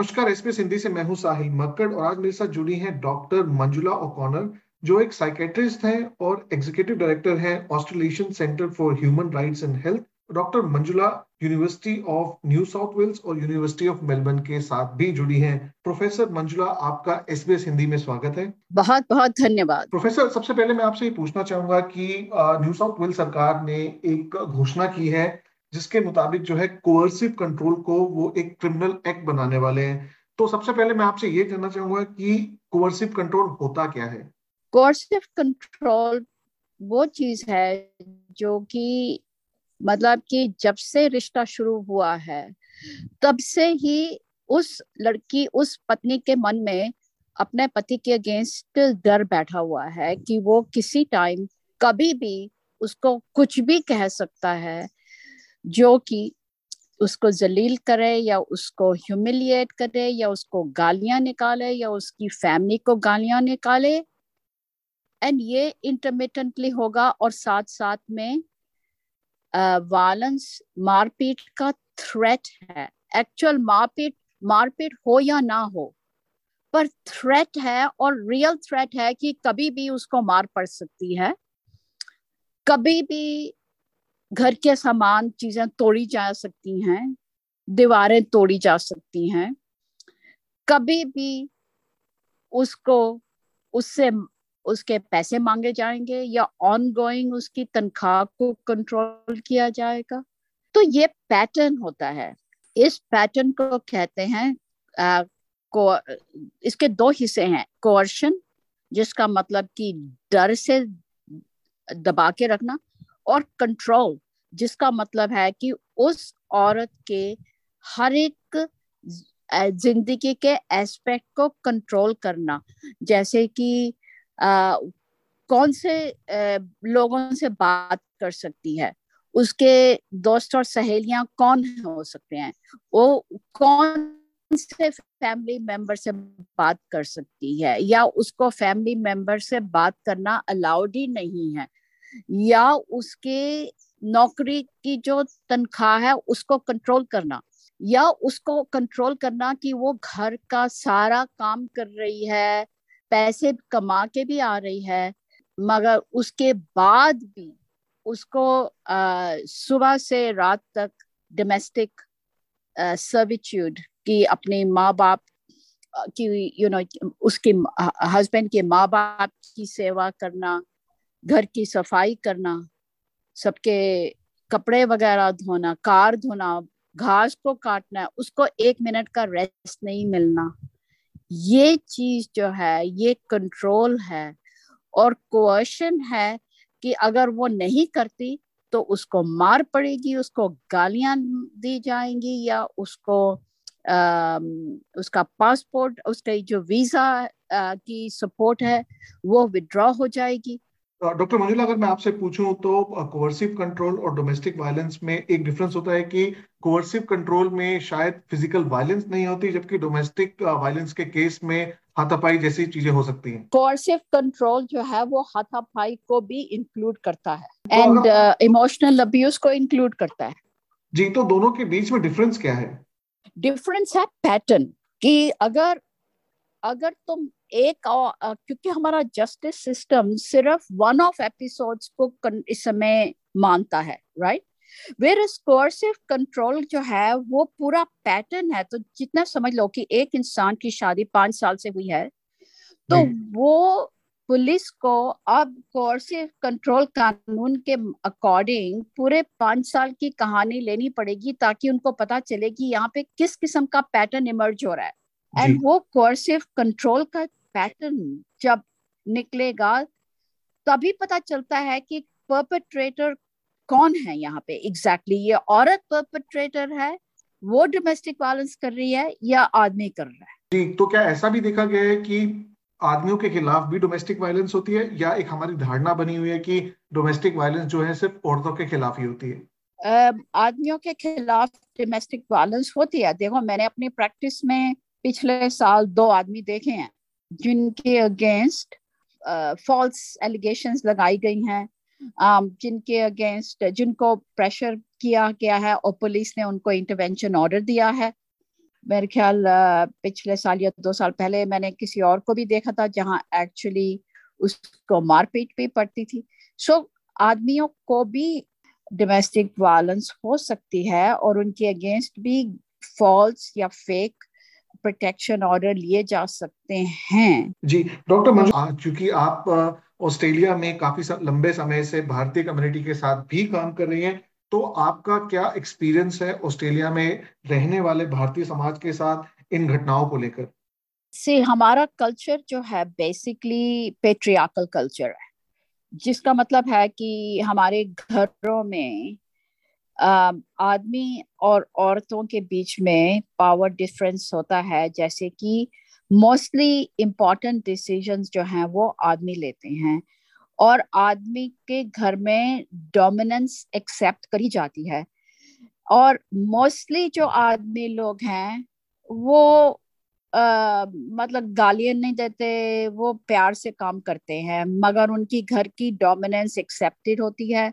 नमस्कार एसपीएस हिंदी से मैं हूँ साहिल मक्कड़ और आज मेरे साथ जुड़ी हैं डॉक्टर मंजुला ओकॉनर जो एक साइकेट्रिस्ट हैं और एग्जीक्यूटिव डायरेक्टर हैं Australian centre for human rights and health doctor Manjula university of New South Wales और यूनिवर्सिटी ऑफ़ मेलबर्न के साथ भी जुड़ी हैं। प्रोफेसर मंजुला आपका एसबीएस हिंदी में स्वागत है। बहुत बहुत धन्यवाद। प्रोफेसर सबसे पहले मैं आपसे ये पूछना चाहूँगा कि न्यू साउथ वेल्स सरकार ने एक घोषणा की है जिसके मुताबिक जो है कोअर्सिव कंट्रोल को वो एक क्रिमिनल एक्ट बनाने वाले हैं। तो सबसे पहले मैं आपसे ये जानना चाहूँगा कि कोअर्सिव कंट्रोल होता क्या है? कोअर्सिव कंट्रोल वो चीज़ है जो कि मतलब कि जब से रिश्ता शुरू हुआ है, तब से ही उस लड़की, उस पत्नी के मन में अपने पति के अगेंस्ट डर बैठा हुआ है कि वो किसी टाइम कभी भी उसको कुछ भी कह सकता है। जो कि उसको जलील करे या उसको ह्यूमिलिएट करे या उसको गालियाँ निकाले या उसकी फैमिली को गालियाँ निकाले एंड ये इंटरमीडियंटली होगा और साथ साथ में वायलेंस मारपीट का थ्रेट है। एक्चुअल मारपीट मारपीट हो या ना हो, पर थ्रेट है और रियल थ्रेट है कि कभी भी उसको मार पड़ सकती है। कभी भी घर के सामान चीज़ें तोड़ी जा सकती हैं दीवारें तोड़ी जा सकती हैं। कभी भी उसको उससे उसके पैसे मांगे जाएँगे या ऑन गोइंग उसकी तनख्वाह को कंट्रोल किया जाएगा। तो ये पैटर्न होता है। इस पैटर्न को कहते हैं आ, को इसके दो हिस्से हैं कोर्शन जिसका मतलब कि डर से दबा के रखना और कंट्रोल जिसका मतलब है कि उस औरत के हर एक ज़िंदगी के एस्पेक्ट को कंट्रोल करना। जैसे कि आ, कौन से आ, लोगों से बात कर सकती है? उसके दोस्त और सहेलियाँ कौन हो सकते हैं? वो कौन से फैमिली मेंबर से बात कर सकती है? या उसको फैमिली मेंबर से बात करना अलाउड ही नहीं है? या उसके नौकरी की जो तनख्वाह है उसको कंट्रोल करना। या उसको कंट्रोल करना कि वो घर का सारा काम कर रही है पैसे कमा के भी आ रही है मगर उसके बाद भी उसको सुबह से रात तक डोमेस्टिक सर्विट्यूड की अपने माँ बाप की यू you नो know, उसके हस्बैंड के माँ बाप की सेवा करना घर की सफ़ाई करना सबके कपड़े वगैरह धोना कार धोना घास को काटना उसको एक मिनट का रेस्ट नहीं मिलना। ये चीज़ जो है ये कंट्रोल है और कोशन है कि अगर वो नहीं करती तो उसको मार पड़ेगी उसको गालियाँ दी जाएँगी या उसको आ, उसका पासपोर्ट उसका जो वीज़ा आ, की सपोर्ट है वो विड्रॉ हो जाएगी। डॉक्टर मंजुला अगर मैं आपसे पूछूँ तो कोवर्सिव कंट्रोल और डोमेस्टिक वायलेंस में एक डिफरेंस होता है कि कोवर्सिव कंट्रोल में शायद फ़िज़िकल वायलेंस नहीं होती जबकि डोमेस्टिक वायलेंस के केस में हाथापाई जैसी चीज़ें हो सकती हैं। कोवर्सिव कंट्रोल जो है वो हाथापाई को भी इंक्लूड करता है। एंड इमोशनल अब्यूज को इंक्लूड करता है। जी तो दोनों के बीच में डिफरेंस क्या है? डिफरेंस है पैटर्न कि अगर अगर तुम एक क्योंकि हमारा जस्टिस सिस्टम सिर्फ़ वन ऑफ़ एपिसोड्स को इस समय मानता है राइट वेर कोर्सिव कंट्रोल जो है वो पूरा पैटर्न है तो जितना समझ लो कि एक इंसान की शादी पाँच साल से हुई है तो वो पुलिस को अब कोर्सिव कंट्रोल कानून के अकॉर्डिंग पूरे पाँच साल की कहानी लेनी पड़ेगी ताकि उनको पता चले कि यहाँ पे किस किस्म का पैटर्न इमर्ज हो रहा है। एंड वो कोर्सिव कंट्रोल का पैटर्न जब निकलेगा तभी पता चलता है कि परपेट्रेटर कौन है यहाँ पे एग्जैक्टली exactly, ये औरत परपेट्रेटर है वो डोमेस्टिक वायलेंस कर रही है या आदमी कर रहा है? जी तो क्या ऐसा भी देखा गया है कि आदमियों के खिलाफ भी डोमेस्टिक वायलेंस होती है या एक हमारी धारणा बनी हुई है कि डोमेस्टिक वायलेंस जो है सिर्फ़ औरतों के खिलाफ ही होती है? आदमियों के खिलाफ डोमेस्टिक वायलेंस होती है। देखो मैंने अपनी प्रैक्टिस में पिछले साल दो आदमी देखे हैं जिनके अगेंस्ट फॉल्स एलिगेशन लगाई गई हैं। जिनके अगेंस्ट जिनको प्रेशर किया गया है और पुलिस ने उनको इंटरवेंशन ऑर्डर दिया है। मेरे ख्याल पिछले साल या दो साल पहले मैंने किसी और को भी देखा था जहाँ एक्चुअली उसको मारपीट भी पड़ती थी। सो so, आदमियों को भी डोमेस्टिक वायलेंस हो सकती है और उनके अगेंस्ट भी फॉल्स या फेक प्रोटेक्शन ऑर्डर लिए जा सकते हैं। जी डॉक्टर मंजू चूँकि आप ऑस्ट्रेलिया में काफ़ी लंबे समय से भारतीय कम्युनिटी के साथ भी काम कर रही हैं तो आपका क्या एक्सपीरियंस है ऑस्ट्रेलिया में रहने वाले भारतीय समाज के साथ इन घटनाओं को लेकर? से हमारा कल्चर जो है बेसिकली पेट्रियाकल कल्चर है जिसका मतलब है कि हमारे घरों में आदमी और औरतों के बीच में पावर डिफरेंस होता है जैसे कि मोस्टली इंपॉर्टेंट डिसीजंस जो हैं वो आदमी लेते हैं और आदमी के घर में डोमिनेंस एक्सेप्ट करी जाती है और मोस्टली जो आदमी लोग हैं वो आ, मतलब गालियाँ नहीं देते वो प्यार से काम करते हैं मगर उनकी घर की डोमिनेंस एक्सेप्टेड होती है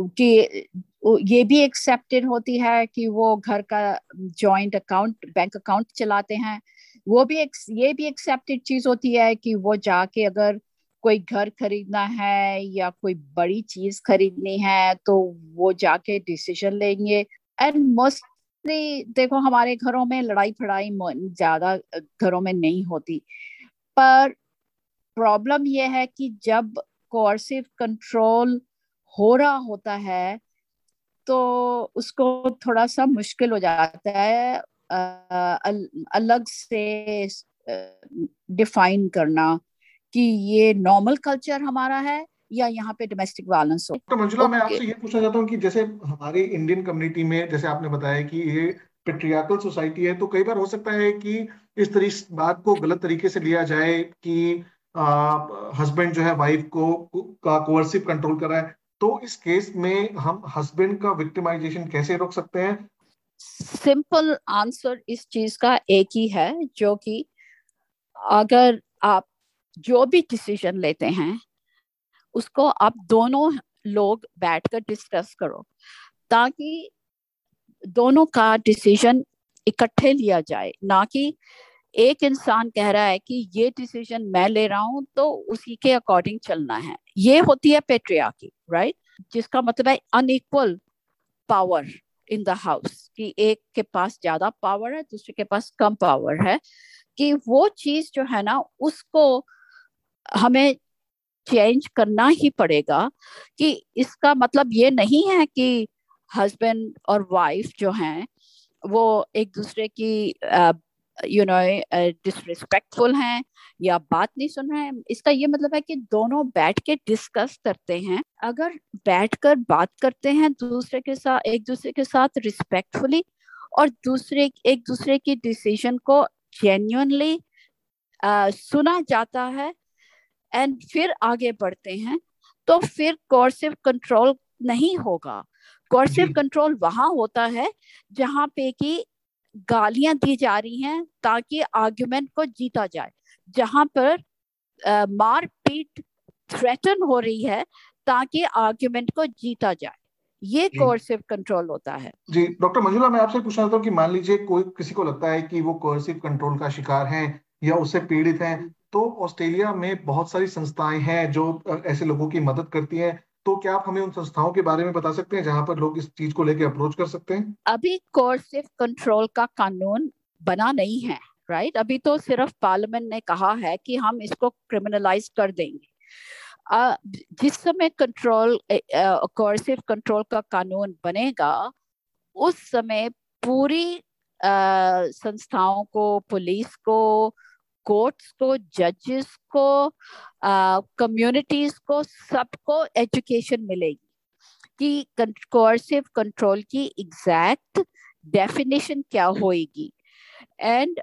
कि ये भी एक्सेप्टेड होती है कि वो घर का जॉइंट अकाउंट बैंक अकाउंट चलाते हैं। वो भी एक, ये भी एक्सेप्टेड चीज़ होती है कि वो जाके अगर कोई घर खरीदना है या कोई बड़ी चीज़ खरीदनी है तो वो जाके डिसीज़न लेंगे। एंड मोस्टली देखो हमारे घरों में लड़ाई फड़ाई ज़्यादा घरों में नहीं होती। पर प्रॉब्लम यह है कि जब कोर्सिव कंट्रोल हो रहा होता है तो उसको थोड़ा सा मुश्किल हो जाता है अलग से डिफाइन करना कि ये नॉर्मल कल्चर हमारा है या यहाँ पे डोमेस्टिक वायलेंस हो। तो मंजुला मैं आपसे ये पूछना चाहता हूँ कि जैसे हमारी इंडियन कम्युनिटी में जैसे आपने बताया कि ये पेट्रियाकल सोसाइटी है तो कई बार हो सकता है कि इस तरीके बात को गलत तरीके से लिया जाए कि हस्बैंड जो है वाइफ को का कोर्सिव कंट्रोल करा है। तो इस केस में हम हस्बैंड का विक्टिमाइजेशन कैसे रोक सकते हैं? सिंपल आंसर इस चीज़ का एक ही है, जो कि अगर आप जो भी डिसीज़न लेते हैं, उसको आप दोनों लोग बैठकर डिस्कस करो, ताकि दोनों का डिसीज़न इकट्ठे लिया जाए, ना कि एक इंसान कह रहा है कि ये डिसीज़न मैं ले रहा हूँ तो उसी के अकॉर्डिंग चलना है। ये होती है पेट्रिया की राइट जिसका मतलब है unequal power in the house कि एक के पास ज़्यादा पावर है, दूसरे के पास कम पावर है। कि वो चीज़ जो है ना, उसको हमें चेंज करना ही पड़ेगा कि इसका मतलब ये नहीं है कि हस्बैंड और वाइफ जो हैं, वो एक दूसरे की यू नो डिसरिस्पेक्टफुल हैं या बात नहीं सुन रहे हैं। इसका ये मतलब है कि दोनों बैठ के डिस्कस करते हैं। अगर बैठकर बात करते हैं दूसरे के साथ एक दूसरे के साथ रिस्पेक्टफुली और दूसरे एक दूसरे की डिसीज़न को जेन्यूनली सुना जाता है एंड फिर आगे बढ़ते हैं तो फिर कोर्सिव कंट्रोल नहीं होगा। कोर्सिव कंट्रोल वहाँ होता है जहाँ पे कि गालियाँ दी जा रही हैं ताकि आर्ग्यूमेंट को जीता जाए। जहाँ पर मारपीट थ्रेटन हो रही है ताकि आर्ग्यूमेंट को जीता जाए। ये कोर्सिव कंट्रोल होता है। जी डॉक्टर मंजुला मैं आपसे पूछना चाहता हूँ कि मान लीजिए कोई किसी को लगता है कि वो कोर्सिव कंट्रोल का शिकार है या उससे पीड़ित हैं तो ऑस्ट्रेलिया में बहुत सारी संस्थाएँ हैं जो ऐसे लोगों की मदद करती हैं। तो क्या आप हमें उन संस्थाओं के बारे में बता सकते हैं जहाँ पर लोग इस चीज़ को लेकर अप्रोच कर सकते हैं? अभी कोर्सिव कंट्रोल का कानून बना नहीं है राइट अभी तो सिर्फ़ पार्लियामेंट ने कहा है कि हम इसको क्रिमिनलाइज कर देंगे। जिस समय कंट्रोल कोर्सिव कंट्रोल का कानून बनेगा, उस समय पूरी संस्थाओं को, पुलिस को कोर्ट्स को जजेस को कम्युनिटीज को, सबको एजुकेशन मिलेगी। कि कोर्सिव कंट्रोल की एग्जैक्ट डेफिनेशन क्या होएगी। एंड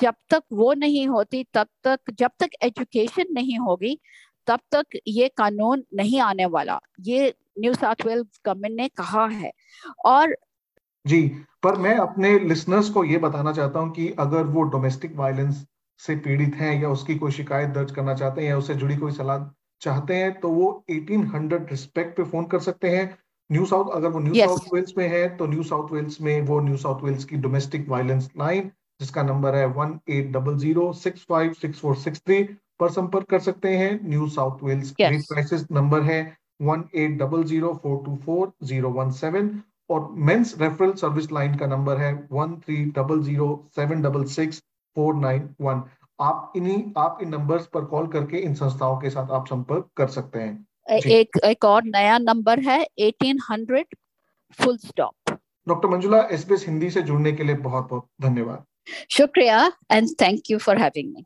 जब तक वो नहीं होती, तब तक, जब तक एजुकेशन नहीं होगी, तब तक ये कानून नहीं आने वाला। ये न्यू साउथ वेल्स गवर्नमेंट ने कहा है। और जी, पर मैं अपने लिसनर्स को ये बताना चाहता हूँ कि अगर वो डोमेस्टिक वायलेंस से पीड़ित हैं या उसकी कोई शिकायत दर्ज करना चाहते हैं या उससे जुड़ी कोई सलाह चाहते हैं तो वो 1800 रिस्पेक्ट पे फ़ोन कर सकते हैं। न्यू साउथ अगर वो न्यू साउथ वेल्स में है तो न्यू साउथ वेल्स में वो न्यू साउथ वेल्स की डोमेस्टिक वायलेंस लाइन जिसका नंबर है one eight double zero six five six four six three पर संपर्क कर सकते हैं। New South Wales. Crisis number है one eight double zero four two four zero one seven और मेंस रेफरल सर्विस लाइन का नंबर है one three double zero seven double six four nine one आप इन्हीं आप इन नंबर्स पर call करके इन संस्थाओं के साथ आप संपर्क कर सकते हैं। एक एक और नया नंबर है eighteen hundred full stop doctor Manjula SBS Hindi से जुड़ने के लिए बहुत बहुत धन्यवाद। शुक्रिया and thank you for having me